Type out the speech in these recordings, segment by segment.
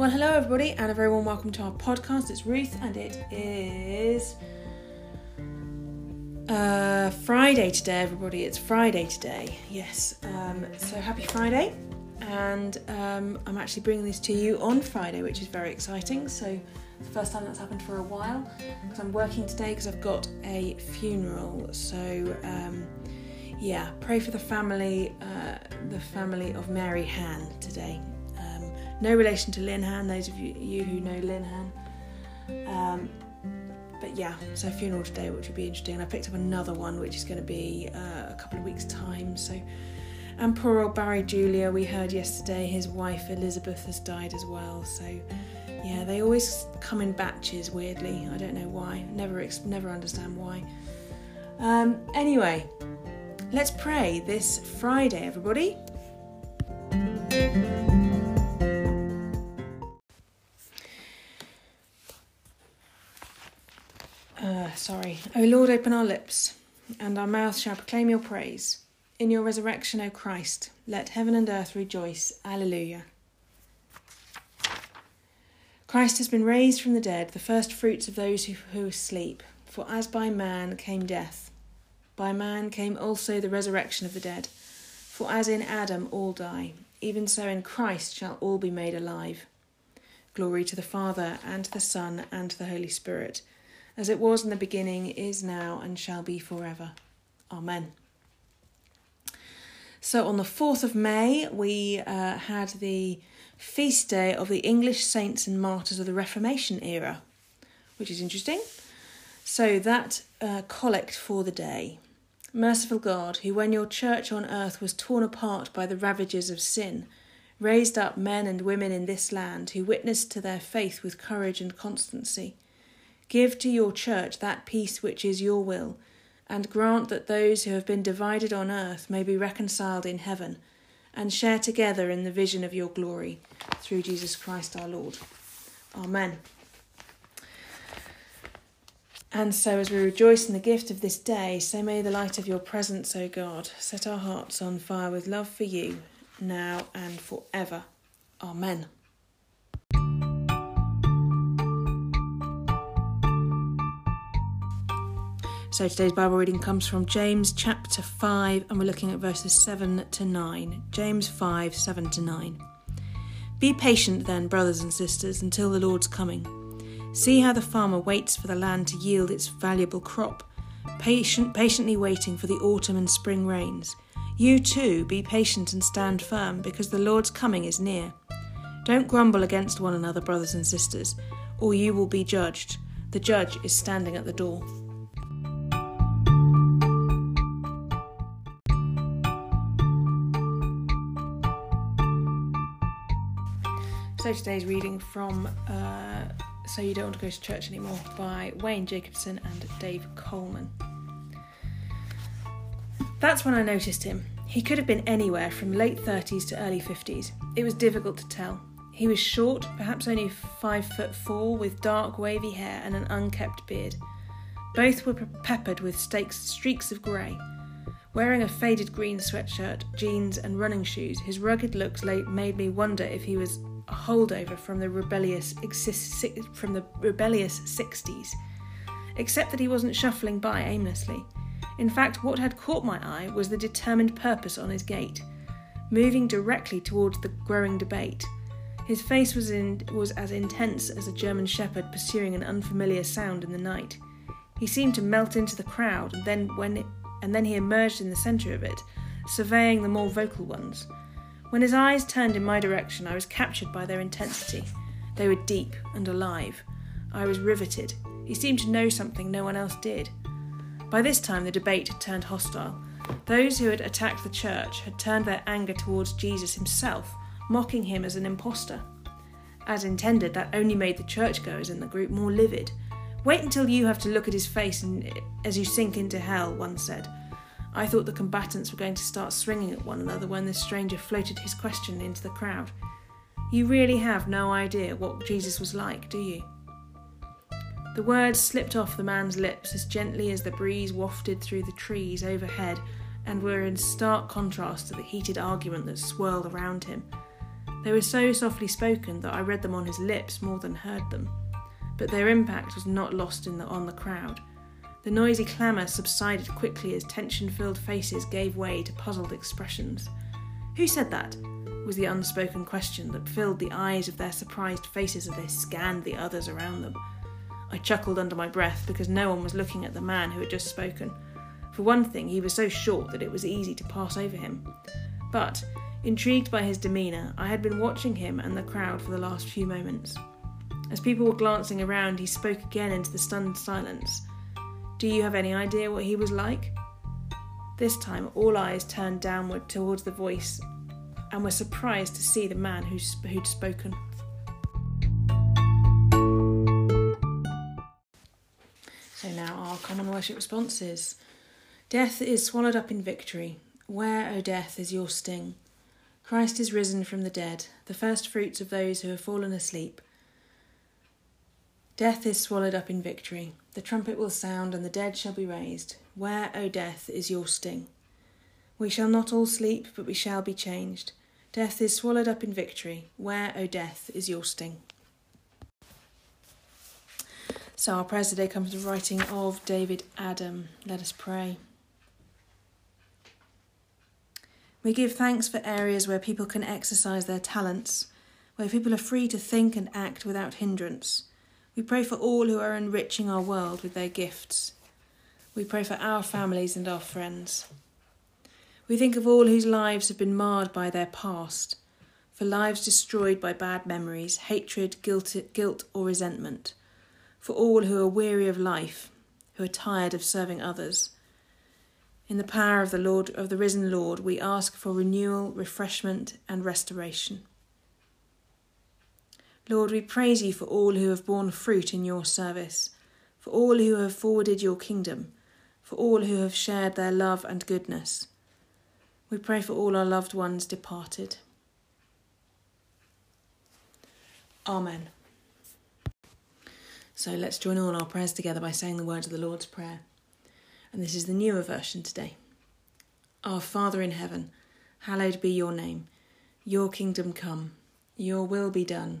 Well, hello everybody, and a very warm welcome to our podcast. It's Ruth, and it is uh, Friday today, everybody. It's Friday today. Yes. Um, so happy Friday, and um, I'm actually bringing this to you on Friday, which is very exciting. So the first time that's happened for a while because I'm working today because I've got a funeral. So um, yeah, pray for the family, uh, the family of Mary Han today. No relation to Linhan, those of you, you who know Linhan. Um, but yeah, so funeral today, which will be interesting. And I picked up another one, which is going to be uh, a couple of weeks' time. So, and poor old Barry Julia, we heard yesterday, his wife Elizabeth has died as well. So, yeah, they always come in batches. Weirdly, I don't know why. Never, never understand why. Um, anyway, Let's pray this Friday, everybody. Sorry. O Lord, open our lips, and our mouth shall proclaim your praise. In your resurrection, O Christ, let heaven and earth rejoice. Alleluia. Christ has been raised from the dead, the first fruits of those who, who sleep. For as by man came death, by man came also the resurrection of the dead. For as in Adam all die, even so in Christ shall all be made alive. Glory to the Father, and to the Son, and to the Holy Spirit, as it was in the beginning, is now, and shall be forever. Amen. So on the 4th of May, we uh, had the feast day of the English saints and martyrs of the Reformation era, which is interesting. So that uh, collect for the day. Merciful God, who, when your church on earth was torn apart by the ravages of sin, raised up men and women in this land who witnessed to their faith with courage and constancy, give to your church that peace which is your will, and grant that those who have been divided on earth may be reconciled in heaven, and share together in the vision of your glory, through Jesus Christ our Lord. Amen. And so, as we rejoice in the gift of this day, so may the light of your presence, O God, set our hearts on fire with love for you, now and forever. Amen. So, today's Bible reading comes from James chapter 5, and we're looking at verses 7 to 9. James 5 7 to 9. Be patient then, brothers and sisters, until the Lord's coming. See how the farmer waits for the land to yield its valuable crop, patient, patiently waiting for the autumn and spring rains. You too be patient and stand firm, because the Lord's coming is near. Don't grumble against one another, brothers and sisters, or you will be judged. The judge is standing at the door. So today's reading from uh, so You Don't Want to Go to Church Anymore by Wayne Jacobsen and Dave Coleman. That's when I noticed him. He could have been anywhere from late 30s to early 50s. It was difficult to tell. He was short, perhaps only five foot four, with dark wavy hair and an unkept beard. Both were peppered with streaks of grey. Wearing a faded green sweatshirt, jeans, and running shoes, his rugged looks made me wonder if he was a holdover from the rebellious from the rebellious 60s, except that he wasn't shuffling by aimlessly. In fact, what had caught my eye was the determined purpose on his gait, moving directly towards the growing debate. His face was, in, was as intense as a German shepherd pursuing an unfamiliar sound in the night. He seemed to melt into the crowd, and then when it, and then he emerged in the centre of it, surveying the more vocal ones. When his eyes turned in my direction, I was captured by their intensity. They were deep and alive. I was riveted. He seemed to know something no one else did. By this time, the debate had turned hostile. Those who had attacked the church had turned their anger towards Jesus himself, mocking him as an impostor. As intended, that only made the churchgoers in the group more livid. Wait until you have to look at his face and, as you sink into hell, one said. I thought the combatants were going to start swinging at one another when this stranger floated his question into the crowd. You really have no idea what Jesus was like, do you? The words slipped off the man's lips as gently as the breeze wafted through the trees overhead and were in stark contrast to the heated argument that swirled around him. They were so softly spoken that I read them on his lips more than heard them. But their impact was not lost the, on the crowd. The noisy clamour subsided quickly as tension filled faces gave way to puzzled expressions. Who said that? was the unspoken question that filled the eyes of their surprised faces as they scanned the others around them. I chuckled under my breath because no one was looking at the man who had just spoken. For one thing, he was so short that it was easy to pass over him. But, intrigued by his demeanour, I had been watching him and the crowd for the last few moments. As people were glancing around, he spoke again into the stunned silence. Do you have any idea what he was like? This time, all eyes turned downward towards the voice and were surprised to see the man who'd spoken. So now our common worship responses. Death is swallowed up in victory. Where, O death, is your sting? Christ is risen from the dead, the first fruits of those who have fallen asleep. Death is swallowed up in victory. The trumpet will sound, and the dead shall be raised. Where, O death, is your sting? We shall not all sleep, but we shall be changed. Death is swallowed up in victory. Where, O death, is your sting? So our prayer today comes from the writing of David Adam. Let us pray. We give thanks for areas where people can exercise their talents, where people are free to think and act without hindrance we pray for all who are enriching our world with their gifts. We pray for our families and our friends. We think of all whose lives have been marred by their past, for lives destroyed by bad memories, hatred, guilt, guilt or resentment, for all who are weary of life, who are tired of serving others. In the power of the Lord of the risen Lord, we ask for renewal, refreshment, and restoration. Lord, we praise you for all who have borne fruit in your service, for all who have forwarded your kingdom, for all who have shared their love and goodness. We pray for all our loved ones departed. Amen. So let's join all our prayers together by saying the words of the Lord's Prayer. And this is the newer version today. Our Father in heaven, hallowed be your name. Your kingdom come, your will be done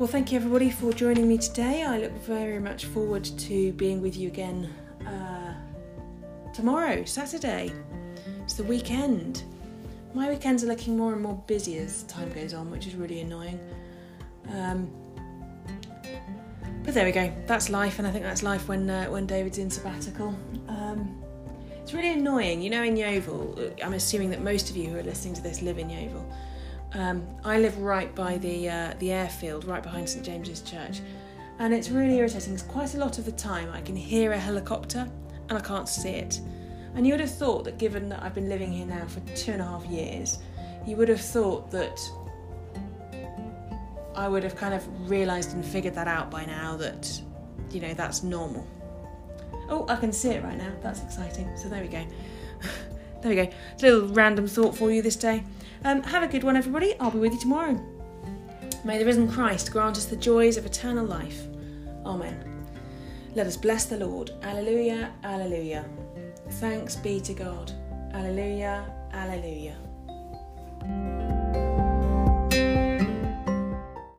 Well, thank you everybody for joining me today. I look very much forward to being with you again uh, tomorrow, Saturday. It's the weekend. My weekends are looking more and more busy as time goes on, which is really annoying. Um, but there we go. That's life, and I think that's life when uh, when David's in sabbatical. Um, it's really annoying, you know. In Yeovil, I'm assuming that most of you who are listening to this live in Yeovil. Um, I live right by the uh, the airfield, right behind St James's Church, and it's really irritating because quite a lot of the time I can hear a helicopter and I can't see it. And you would have thought that, given that I've been living here now for two and a half years, you would have thought that I would have kind of realised and figured that out by now that, you know, that's normal. Oh, I can see it right now. That's exciting. So there we go. there we go. A little random thought for you this day. Um, have a good one, everybody. I'll be with you tomorrow. May the risen Christ grant us the joys of eternal life. Amen. Let us bless the Lord. Alleluia, alleluia. Thanks be to God. Alleluia, alleluia.